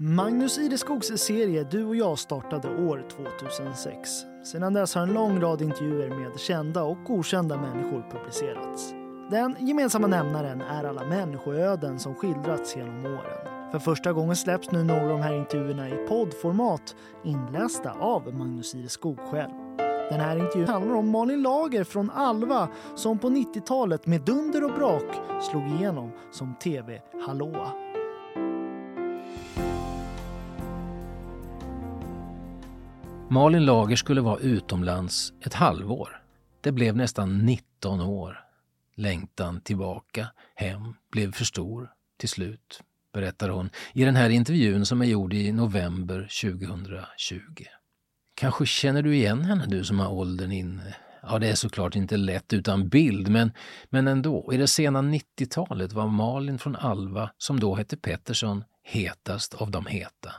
Magnus Ireskogs serie Du och jag startade år 2006. Sedan dess har en lång rad intervjuer med kända och okända människor publicerats. Den gemensamma nämnaren är alla människoöden som skildrats genom åren. För första gången släpps nu några av de här intervjuerna i poddformat inlästa av Magnus Ireskog själv. Den här intervjun handlar om Malin Lager från Alva som på 90-talet med dunder och brak slog igenom som tv-hallåa. Malin Lager skulle vara utomlands ett halvår. Det blev nästan 19 år. Längtan tillbaka, hem, blev för stor till slut, berättar hon i den här intervjun som är gjord i november 2020. Kanske känner du igen henne du som har åldern inne? Ja, det är såklart inte lätt utan bild, men, men ändå. I det sena 90-talet var Malin från Alva, som då hette Pettersson, hetast av de heta.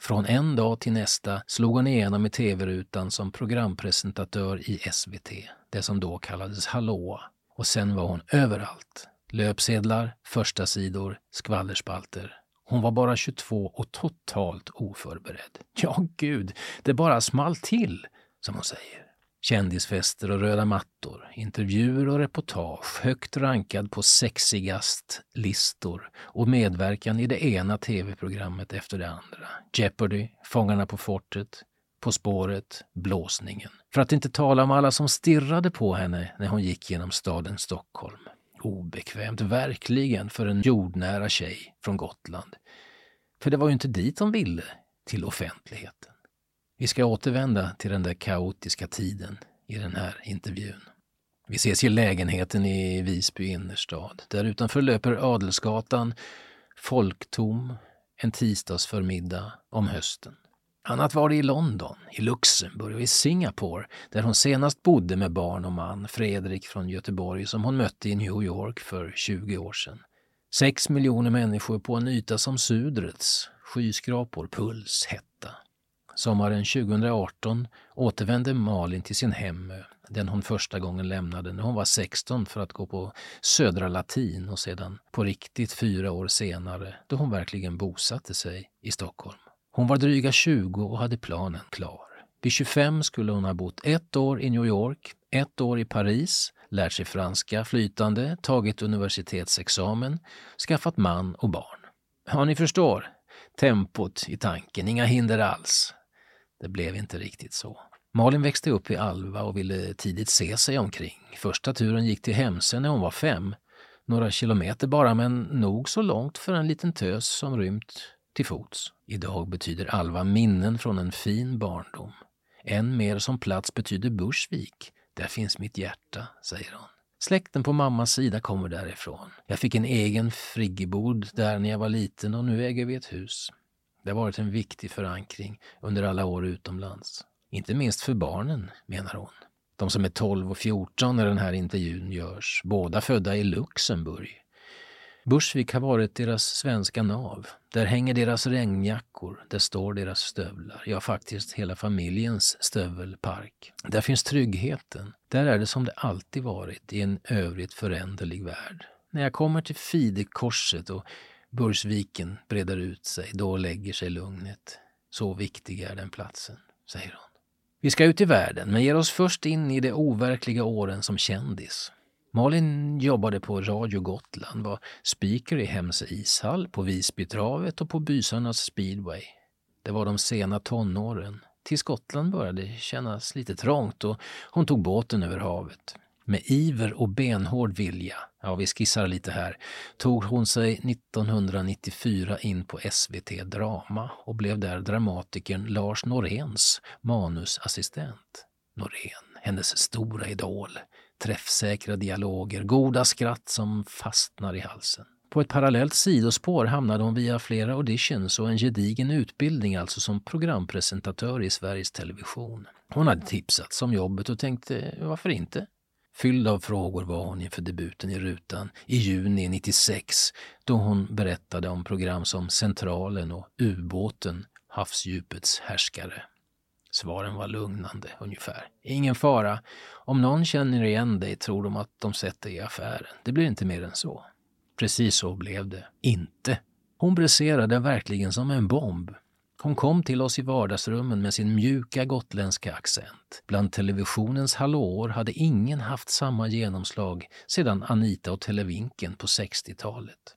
Från en dag till nästa slog hon igenom i tv-rutan som programpresentatör i SVT, det som då kallades Hallåa. Och sen var hon överallt. Löpsedlar, första sidor, skvallerspalter. Hon var bara 22 och totalt oförberedd. Ja, gud, det bara small till, som hon säger. Kändisfester och röda mattor, intervjuer och reportage, högt rankad på sexigast listor och medverkan i det ena tv-programmet efter det andra. Jeopardy, Fångarna på fortet, På spåret, Blåsningen. För att inte tala om alla som stirrade på henne när hon gick genom staden Stockholm. Obekvämt, verkligen, för en jordnära tjej från Gotland. För det var ju inte dit hon ville, till offentligheten. Vi ska återvända till den där kaotiska tiden i den här intervjun. Vi ses i lägenheten i Visby innerstad. Där utanför löper Adelsgatan, folktom, en tisdagsförmiddag om hösten. Annat var det i London, i Luxemburg och i Singapore där hon senast bodde med barn och man, Fredrik från Göteborg, som hon mötte i New York för 20 år sedan. Sex miljoner människor på en yta som Sudrets, skyskrapor, puls, hetta. Sommaren 2018 återvände Malin till sin hemö, den hon första gången lämnade när hon var 16 för att gå på Södra Latin och sedan på riktigt fyra år senare då hon verkligen bosatte sig i Stockholm. Hon var dryga 20 och hade planen klar. Vid 25 skulle hon ha bott ett år i New York, ett år i Paris, lärt sig franska flytande, tagit universitetsexamen, skaffat man och barn. Ja, ni förstår. Tempot i tanken, inga hinder alls. Det blev inte riktigt så. Malin växte upp i Alva och ville tidigt se sig omkring. Första turen gick till Hemse när hon var fem. Några kilometer bara, men nog så långt för en liten tös som rymt till fots. Idag betyder Alva minnen från en fin barndom. Än mer som plats betyder Bursvik. Där finns mitt hjärta, säger hon. Släkten på mammas sida kommer därifrån. Jag fick en egen friggebod där när jag var liten och nu äger vi ett hus. Det har varit en viktig förankring under alla år utomlands. Inte minst för barnen, menar hon. De som är 12 och 14 när den här intervjun görs, båda födda i Luxemburg. Bursvik har varit deras svenska nav. Där hänger deras regnjackor, där står deras stövlar, ja faktiskt hela familjens stövelpark. Där finns tryggheten. Där är det som det alltid varit i en övrigt föränderlig värld. När jag kommer till Fidekorset och Bursviken breder ut sig, då lägger sig lugnet. Så viktig är den platsen, säger hon. Vi ska ut i världen, men ger oss först in i de overkliga åren som kändis. Malin jobbade på Radio Gotland, var speaker i Hemse ishall, på Visbytravet och på Bysarnas speedway. Det var de sena tonåren. Tills Gotland började kännas lite trångt och hon tog båten över havet. Med iver och benhård vilja, ja vi skissar lite här, tog hon sig 1994 in på SVT Drama och blev där dramatikern Lars Noréns manusassistent. Norén, hennes stora idol, träffsäkra dialoger, goda skratt som fastnar i halsen. På ett parallellt sidospår hamnade hon via flera auditions och en gedigen utbildning alltså som programpresentatör i Sveriges Television. Hon hade tipsats om jobbet och tänkte, varför inte? Fylld av frågor var hon inför debuten i rutan i juni 96 då hon berättade om program som Centralen och Ubåten, havsdjupets härskare. Svaren var lugnande ungefär. Ingen fara. Om någon känner igen dig tror de att de sett dig i affären. Det blir inte mer än så. Precis så blev det. Inte. Hon briserade verkligen som en bomb. Hon kom till oss i vardagsrummen med sin mjuka gotländska accent. Bland televisionens hallåor hade ingen haft samma genomslag sedan Anita och Televinken på 60-talet.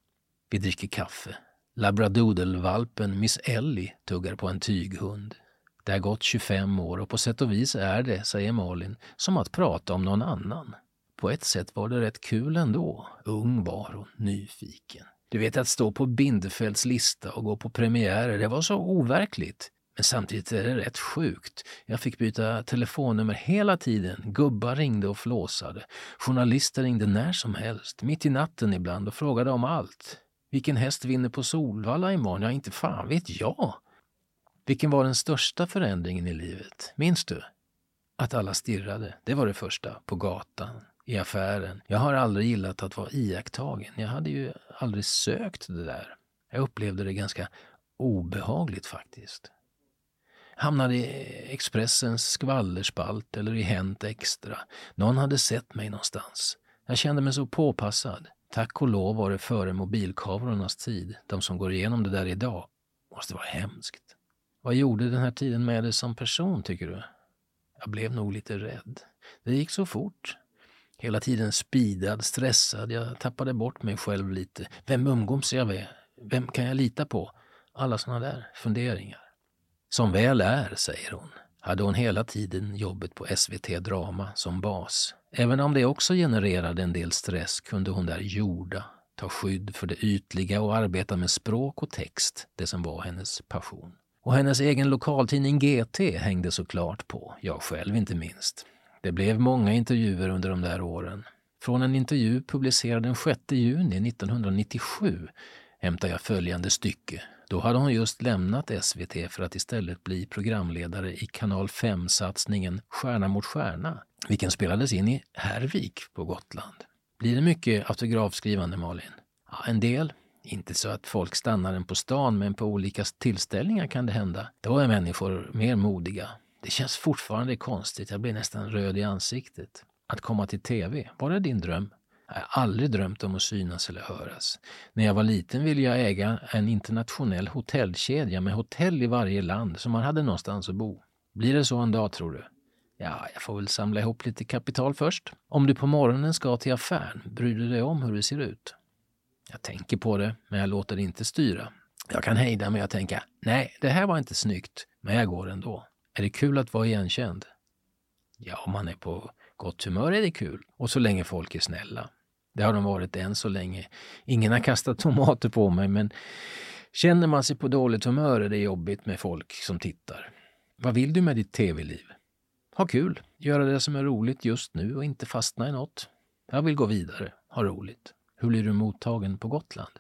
Vi dricker kaffe. Labradoodle-valpen Miss Ellie tuggar på en tyghund. Det har gått 25 år och på sätt och vis är det, säger Malin, som att prata om någon annan. På ett sätt var det rätt kul ändå. Ung var hon, nyfiken. Du vet att stå på Bindefelds lista och gå på premiärer, det var så overkligt. Men samtidigt är det rätt sjukt. Jag fick byta telefonnummer hela tiden. Gubbar ringde och flåsade. Journalister ringde när som helst, mitt i natten ibland och frågade om allt. Vilken häst vinner på Solvalla imorgon? Ja, inte fan vet jag. Vilken var den största förändringen i livet? Minns du? Att alla stirrade, det var det första, på gatan, i affären. Jag har aldrig gillat att vara iakttagen. Jag hade ju aldrig sökt det där. Jag upplevde det ganska obehagligt faktiskt. Hamnade i Expressens skvallerspalt eller i Hänt Extra. Någon hade sett mig någonstans. Jag kände mig så påpassad. Tack och lov var det före mobilkamerornas tid. De som går igenom det där idag måste vara hemskt. Vad gjorde den här tiden med dig som person, tycker du? Jag blev nog lite rädd. Det gick så fort. Hela tiden speedad, stressad. Jag tappade bort mig själv lite. Vem umgås jag med? Vem kan jag lita på? Alla såna där funderingar. Som väl är, säger hon, hade hon hela tiden jobbet på SVT Drama som bas. Även om det också genererade en del stress kunde hon där jorda, ta skydd för det ytliga och arbeta med språk och text, det som var hennes passion. Och hennes egen lokaltidning GT hängde såklart på, jag själv inte minst. Det blev många intervjuer under de där åren. Från en intervju publicerad den 6 juni 1997 hämtar jag följande stycke. Då hade hon just lämnat SVT för att istället bli programledare i kanal 5-satsningen Stjärna mot stjärna, vilken spelades in i Härvik på Gotland. Blir det mycket autografskrivande, Malin? Ja, en del. Inte så att folk stannar en på stan, men på olika tillställningar kan det hända. Då är människor mer modiga. Det känns fortfarande konstigt, jag blir nästan röd i ansiktet. Att komma till TV, var det din dröm? Jag har aldrig drömt om att synas eller höras. När jag var liten ville jag äga en internationell hotellkedja med hotell i varje land så man hade någonstans att bo. Blir det så en dag tror du? Ja, jag får väl samla ihop lite kapital först. Om du på morgonen ska till affären, bryr du dig om hur det ser ut? Jag tänker på det, men jag låter det inte styra. Jag kan hejda mig och tänka, nej, det här var inte snyggt, men jag går ändå. Är det kul att vara igenkänd? Ja, om man är på gott humör är det kul. Och så länge folk är snälla. Det har de varit än så länge. Ingen har kastat tomater på mig, men känner man sig på dåligt humör är det jobbigt med folk som tittar. Vad vill du med ditt tv-liv? Ha kul, göra det som är roligt just nu och inte fastna i något. Jag vill gå vidare, ha roligt. Hur blir du mottagen på Gotland?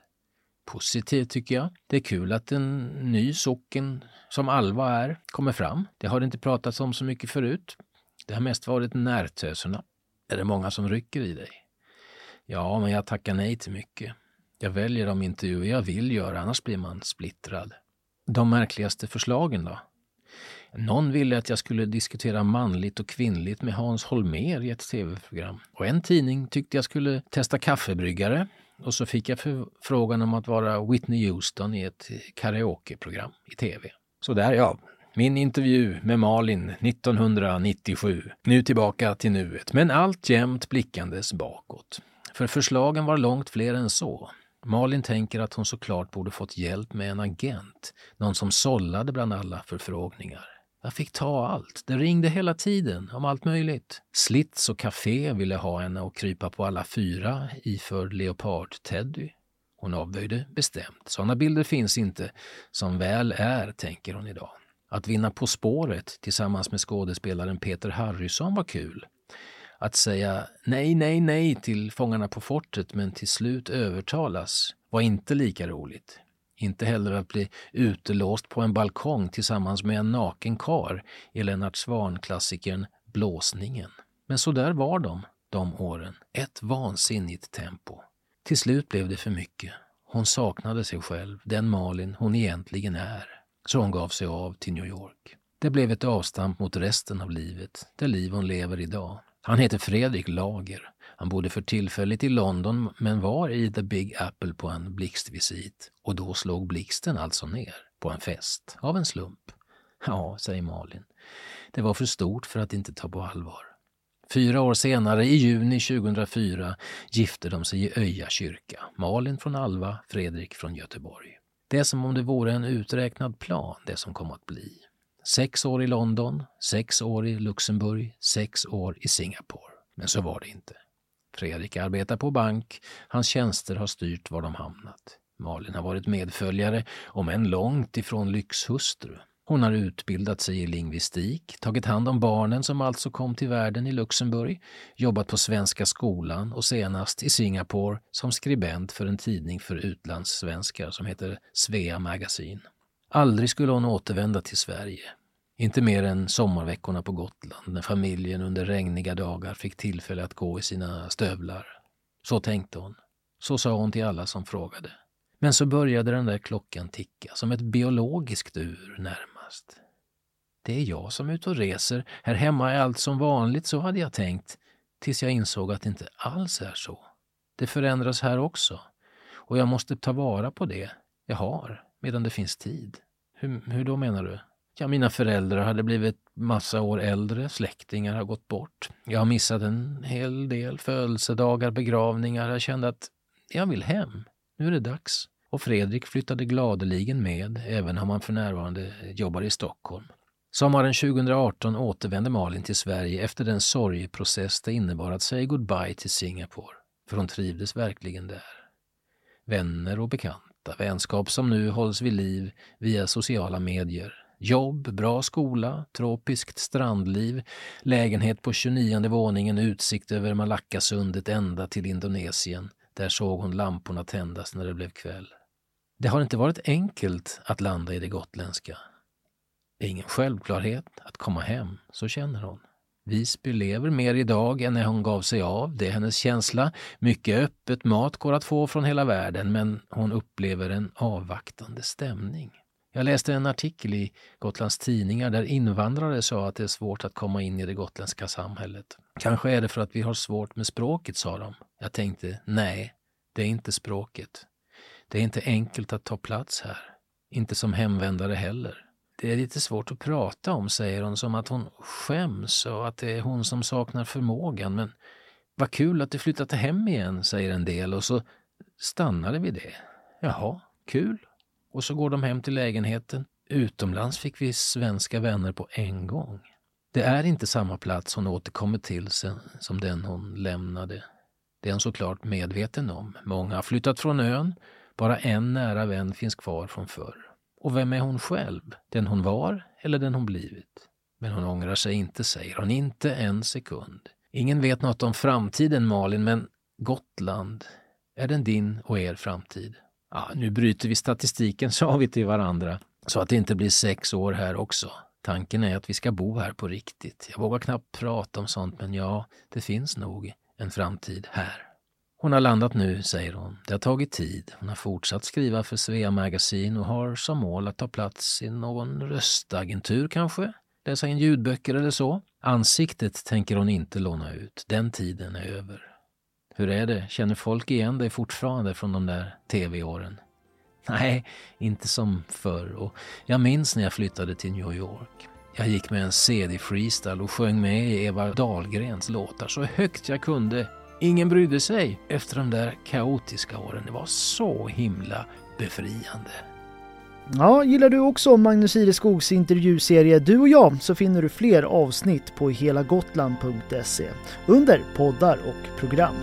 Positivt tycker jag. Det är kul att en ny socken, som Alva är, kommer fram. Det har det inte pratats om så mycket förut. Det har mest varit närtöserna. Är det många som rycker i dig? Ja, men jag tackar nej till mycket. Jag väljer de intervjuer jag vill göra, annars blir man splittrad. De märkligaste förslagen då? Någon ville att jag skulle diskutera manligt och kvinnligt med Hans Holmer i ett tv-program. Och en tidning tyckte jag skulle testa kaffebryggare. Och så fick jag frågan om att vara Whitney Houston i ett karaokeprogram i tv. Så där ja, min intervju med Malin 1997. Nu tillbaka till nuet, men alltjämt blickandes bakåt. För förslagen var långt fler än så. Malin tänker att hon såklart borde fått hjälp med en agent, någon som sållade bland alla förfrågningar. Jag fick ta allt. Det ringde hela tiden om allt möjligt. Slits och Café ville ha henne att krypa på alla fyra iförd leopard-teddy. Hon avböjde bestämt. Sådana bilder finns inte. Som väl är, tänker hon idag. Att vinna På spåret tillsammans med skådespelaren Peter Harrison var kul. Att säga nej, nej, nej till Fångarna på fortet men till slut övertalas var inte lika roligt. Inte heller att bli utelåst på en balkong tillsammans med en naken kar i Lennart Swahn-klassikern Blåsningen. Men så där var de, de åren. Ett vansinnigt tempo. Till slut blev det för mycket. Hon saknade sig själv, den Malin hon egentligen är. Så hon gav sig av till New York. Det blev ett avstamp mot resten av livet, det liv hon lever idag. Han heter Fredrik Lager. Han bodde för tillfället i London men var i The Big Apple på en blixtvisit och då slog blixten alltså ner på en fest av en slump. Ja, säger Malin. Det var för stort för att inte ta på allvar. Fyra år senare, i juni 2004, gifte de sig i Öja kyrka. Malin från Alva, Fredrik från Göteborg. Det är som om det vore en uträknad plan, det som kom att bli. Sex år i London, sex år i Luxemburg, sex år i Singapore. Men så var det inte. Fredrik arbetar på bank, hans tjänster har styrt var de hamnat. Malin har varit medföljare, om än långt ifrån lyxhustru. Hon har utbildat sig i lingvistik, tagit hand om barnen som alltså kom till världen i Luxemburg, jobbat på Svenska skolan och senast i Singapore som skribent för en tidning för utlandssvenskar som heter Svea Magasin. Aldrig skulle hon återvända till Sverige. Inte mer än sommarveckorna på Gotland när familjen under regniga dagar fick tillfälle att gå i sina stövlar. Så tänkte hon. Så sa hon till alla som frågade. Men så började den där klockan ticka, som ett biologiskt ur närmast. Det är jag som är ute och reser. Här hemma är allt som vanligt, så hade jag tänkt. Tills jag insåg att det inte alls är så. Det förändras här också. Och jag måste ta vara på det jag har, medan det finns tid. Hur, hur då menar du? Ja, mina föräldrar hade blivit massa år äldre, släktingar har gått bort. Jag har missat en hel del födelsedagar, begravningar. Jag kände att jag vill hem. Nu är det dags. Och Fredrik flyttade gladeligen med, även om han för närvarande jobbar i Stockholm. Sommaren 2018 återvände Malin till Sverige efter den sorgeprocess det innebar att säga goodbye till Singapore, för hon trivdes verkligen där. Vänner och bekanta, vänskap som nu hålls vid liv via sociala medier, Jobb, bra skola, tropiskt strandliv, lägenhet på 29 våningen, utsikt över Malackasundet ända till Indonesien. Där såg hon lamporna tändas när det blev kväll. Det har inte varit enkelt att landa i det gotländska. Det är ingen självklarhet att komma hem, så känner hon. Visby lever mer idag än när hon gav sig av, det är hennes känsla. Mycket öppet mat går att få från hela världen, men hon upplever en avvaktande stämning. Jag läste en artikel i Gotlands tidningar där invandrare sa att det är svårt att komma in i det gotländska samhället. Kanske är det för att vi har svårt med språket, sa de. Jag tänkte, nej, det är inte språket. Det är inte enkelt att ta plats här. Inte som hemvändare heller. Det är lite svårt att prata om, säger hon, som att hon skäms och att det är hon som saknar förmågan. Men vad kul att du flyttat hem igen, säger en del och så stannar det vid det. Jaha, kul, och så går de hem till lägenheten. Utomlands fick vi svenska vänner på en gång. Det är inte samma plats hon återkommer till sen som den hon lämnade. Det är hon såklart medveten om. Många har flyttat från ön. Bara en nära vän finns kvar från förr. Och vem är hon själv? Den hon var eller den hon blivit? Men hon ångrar sig inte, säger hon, inte en sekund. Ingen vet något om framtiden, Malin, men Gotland, är den din och er framtid? Ja, nu bryter vi statistiken, sa vi till varandra, så att det inte blir sex år här också. Tanken är att vi ska bo här på riktigt. Jag vågar knappt prata om sånt, men ja, det finns nog en framtid här. Hon har landat nu, säger hon. Det har tagit tid. Hon har fortsatt skriva för Svea Magasin och har som mål att ta plats i någon röstagentur kanske? Läsa in ljudböcker eller så. Ansiktet tänker hon inte låna ut. Den tiden är över. Hur är det? Känner folk igen dig fortfarande från de där tv-åren? Nej, inte som förr. Och jag minns när jag flyttade till New York. Jag gick med en CD freestyle och sjöng med i Eva Dahlgrens låtar så högt jag kunde. Ingen brydde sig efter de där kaotiska åren. Det var så himla befriande. Ja, gillar du också Magnus Ireskogs intervjuserie Du och jag så finner du fler avsnitt på helagotland.se under poddar och program.